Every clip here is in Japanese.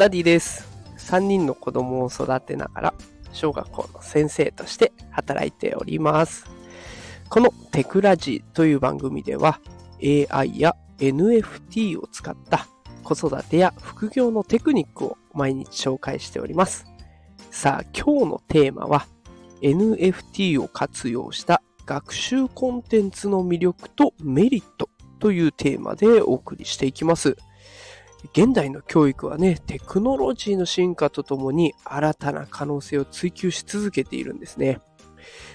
ダディです。3人の子供を育てながら、小学校の先生として働いております。このテクラジという番組では、AI や NFT を使った子育てや副業のテクニックを毎日紹介しております。さあ、今日のテーマは、NFT を活用した学習コンテンツの魅力とメリットというテーマでお送りしていきます。現代の教育はね、テクノロジーの進化とともに新たな可能性を追求し続けているんですね。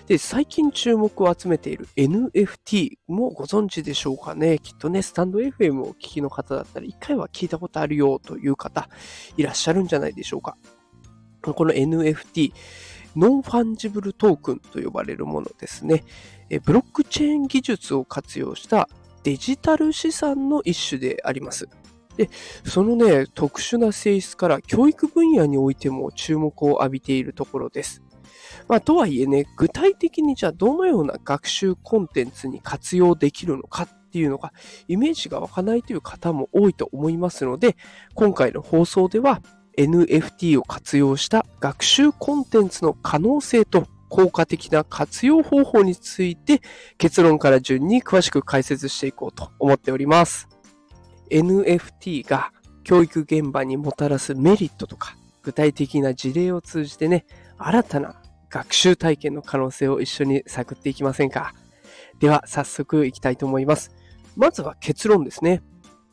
で、最近注目を集めている NFT もご存知でしょうかね。きっとね、スタンド FM をお聞きの方だったら一回は聞いたことあるよという方いらっしゃるんじゃないでしょうか。この NFT、 non-fungible token と呼ばれるものですね。ブロックチェーン技術を活用したデジタル資産の一種であります。で、そのね、特殊な性質から教育分野においても注目を浴びているところです。まあ、とはいえね、具体的にじゃあどのような学習コンテンツに活用できるのかっていうのが、イメージが湧かないという方も多いと思いますので、今回の放送では NFT を活用した学習コンテンツの可能性と効果的な活用方法について結論から順に詳しく解説していこうと思っております。NFT が教育現場にもたらすメリットとか具体的な事例を通じてね、新たな学習体験の可能性を一緒に探っていきませんかでは早速いきたいと思います。まずは結論ですね。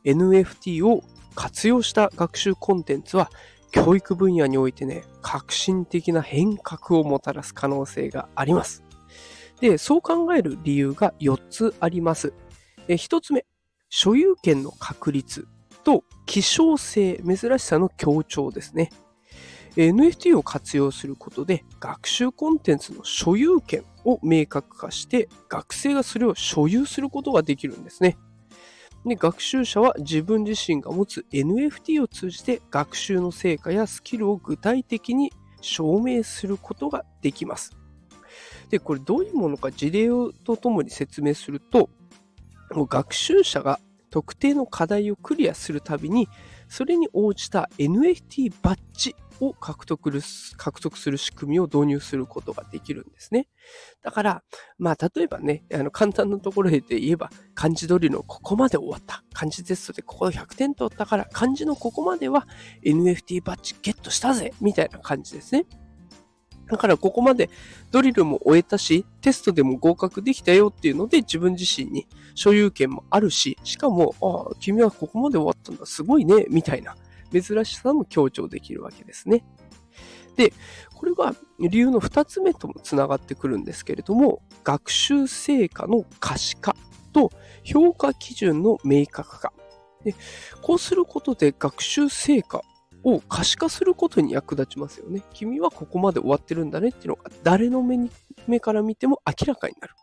NFT を活用した学習コンテンツは教育分野においてね、革新的な変革をもたらす可能性があります。で、そう考える理由が4つあります。1つ目、所有権の確立と希少性、珍しさの強調ですね。NFT を活用することで学習コンテンツの所有権を明確化して学生がそれを所有することができるんですね。で学習者は自分自身が持つ NFT を通じて学習の成果やスキルを具体的に証明することができます。で、これどういうものか事例とともに説明すると、学習者が特定の課題をクリアするたびに、それに応じた NFT バッジを獲得獲得する仕組みを導入することができるんですね。だから、まあ、例えばね、あの簡単なところで言えば、漢字ドリルのここまで終わった。漢字テストでここ100点取ったから、漢字のここまでは NFT バッジゲットしたぜみたいな感じですね。だからここまでドリルも終えたし、テストでも合格できたよっていうので自分自身に所有権もあるし、しかも、ああ、君はここまで終わったんだ、すごいね、みたいな珍しさも強調できるわけですね。で、これが理由の2つ目ともつながってくるんですけれども、学習成果の可視化と評価基準の明確化。でこうすることで学習成果を可視化することに役立ちますよね。君はここまで終わってるんだねっていうのが誰の目に目から見ても明らかになる。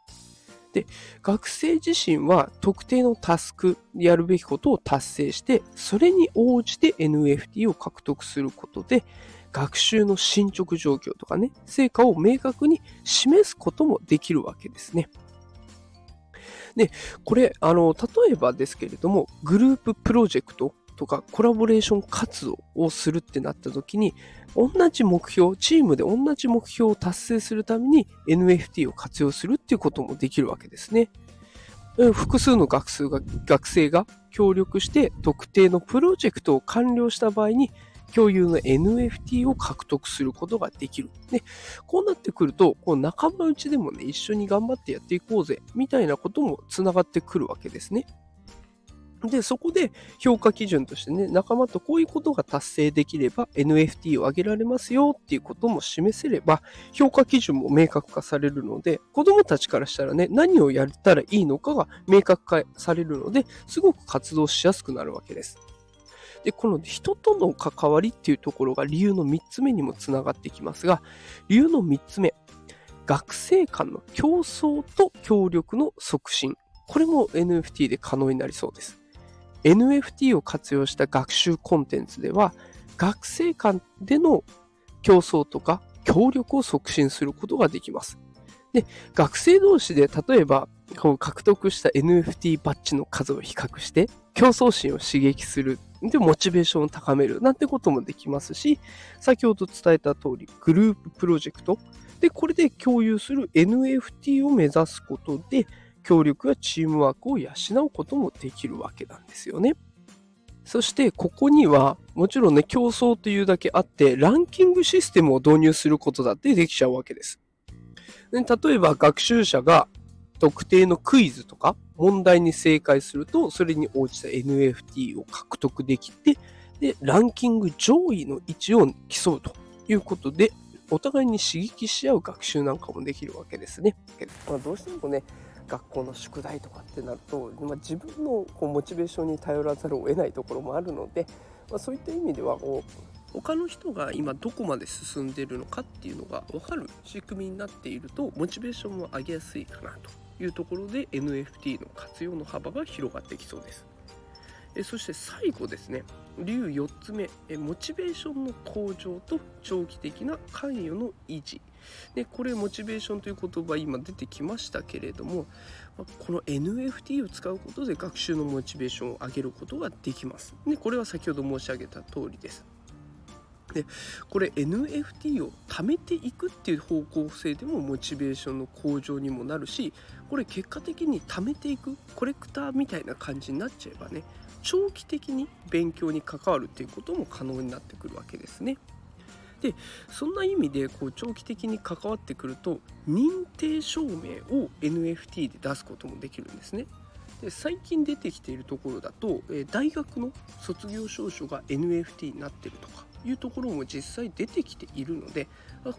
で、学生自身は特定のタスク、やるべきことを達成して、それに応じて NFT を獲得することで、学習の進捗状況とかね、成果を明確に示すこともできるわけですね。で、これ、あの、例えばですけれども、グループプロジェクトとかコラボレーション活動をするってなった時に、同じ目標、チームで同じ目標を達成するために NFT を活用するっていうこともできるわけですね。複数の学生が学生が協力して特定のプロジェクトを完了した場合に共有の NFT を獲得することができる。で、こうなってくると、こう仲間内でもね、一緒に頑張ってやっていこうぜ、みたいなこともつながってくるわけですね。で、そこで評価基準としてね、仲間とこういうことが達成できれば NFT を上げられますよっていうことも示せれば、評価基準も明確化されるので、子供たちからしたらね、何をやったらいいのかが明確化されるので、すごく活動しやすくなるわけです。で、この人との関わりっていうところが理由の3つ目にもつながってきますが、理由の3つ目、学生間の競争と協力の促進。これも NFT で可能になりそうです。NFT を活用した学習コンテンツでは、学生間での競争とか協力を促進することができます。で、学生同士で例えばこう獲得した NFT バッジの数を比較して競争心を刺激するでモチベーションを高めるなんてこともできますし先ほど伝えた通りグループプロジェクトでこれで共有する NFT を目指すことで協力やチームワークを養うこともできるわけなんですよね。そしてここにはもちろんね競争というだけあってランキングシステムを導入することだってできちゃうわけです。で例えば学習者が特定のクイズとか問題に正解するとそれに応じた NFT を獲得できてでランキング上位の位置を競うということでお互いに刺激し合う学習なんかもできるわけですね。まあ、どうしてもね学校の宿題とかってなると、まあ、自分のこうモチベーションに頼らざるを得ないところもあるので、まあ、そういった意味ではこう他の人が今どこまで進んでいるのかっていうのが分かる仕組みになっているとモチベーションも上げやすいかなというところで NFT の活用の幅が広がってきそうです。えそして最後ですね。理由4つ目。えモチベーションの向上と長期的な関与の維持。でこれモチベーションという言葉今出てきましたけれどもこの NFT を使うことで学習のモチベーションを上げることができますでこれは先ほど申し上げた通りですでこれ NFT を貯めていくっていう方向性でもモチベーションの向上にもなるしこれ結果的に貯めていくコレクターみたいな感じになっちゃえばね長期的に勉強に関わるっていうことも可能になってくるわけですね。でそんな意味でこう長期的に関わってくると認定証明を NFT で出すこともできるんですね。で最近出てきているところだと、え大学の卒業証書が NFT になってるとかいうところも実際出てきているので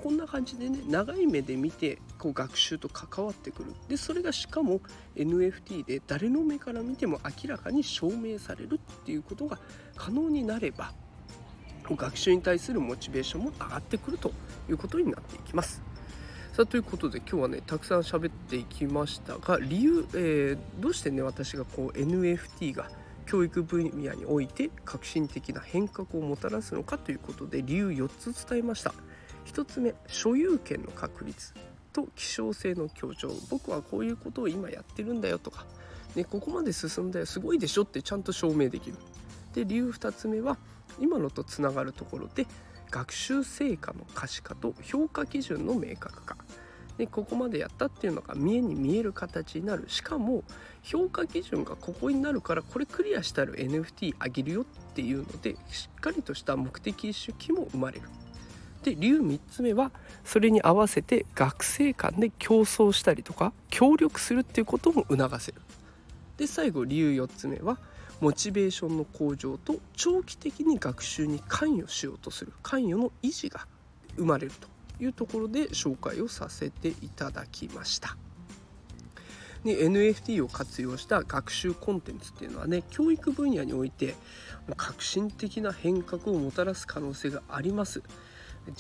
こんな感じでね長い目で見てこう学習と関わってくるでそれがしかも NFT で誰の目から見ても明らかに証明されるっていうことが可能になれば学習に対するモチベーションも上がってくるということになっていきます。さあということで今日はねたくさん喋っていきましたが理由、えー、どうしてね私がこう NFT が教育分野において革新的な変革をもたらすのかということで理由4つ伝えました。1つ目所有権の確立と希少性の強調。僕はこういうことを今やってるんだよとか、ね、ここまで進んだよすごいでしょってちゃんと証明できる。で理由2つ目は今のとつながるところで学習成果の可視化と評価基準の明確化でここまでやったっていうのが見えに見える形になるしかも評価基準がここになるからこれクリアしたら NFT あげるよっていうのでしっかりとした目的意識も生まれる。で理由3つ目はそれに合わせて学生間で競争したりとか協力するっていうことも促せる。で最後理由4つ目はモチベーションの向上と長期的に学習に関与しようとする関与の維持が生まれるというところで紹介をさせていただきました。で NFT を活用した学習コンテンツっていうのはね教育分野において革新的な変革をもたらす可能性があります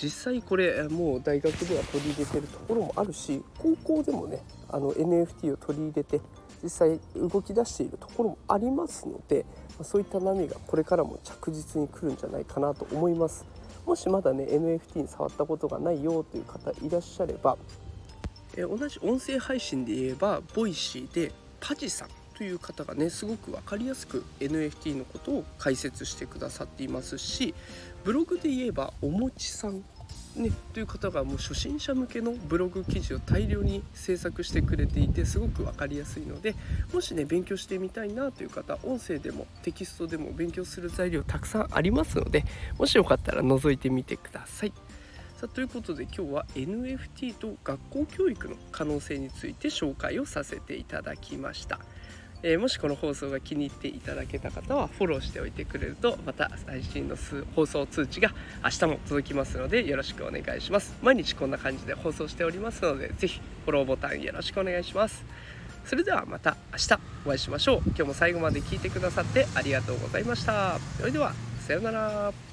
実際これもう大学では取り入れてるところもあるし高校でもねあの NFT を取り入れて実際動き出しているところもありますのでそういった波がこれからも着実に来るんじゃないかなと思います。もしまだね NFT に触ったことがないよという方いらっしゃれば、え同じ音声配信で言えば Voicy でパジさんという方がねすごく分かりやすく NFT のことを解説してくださっていますしブログで言えばおもちさんね、という方がもう初心者向けのブログ記事を大量に制作してくれていてすごく分かりやすいのでもしね勉強してみたいなという方音声でもテキストでも勉強する材料たくさんありますのでもしよかったら覗いてみてください。さということで今日は NFT と学校教育の可能性について紹介をさせていただきました。えー、もしこの放送が気に入っていただけた方はフォローしておいてくれるとまた最新の放送通知が明日も届きますのでよろしくお願いします。毎日こんな感じで放送しておりますので是非フォローボタンよろしくお願いします。それではまた明日お会いしましょう。今日も最後まで聞いてくださってありがとうございました。それではさようなら。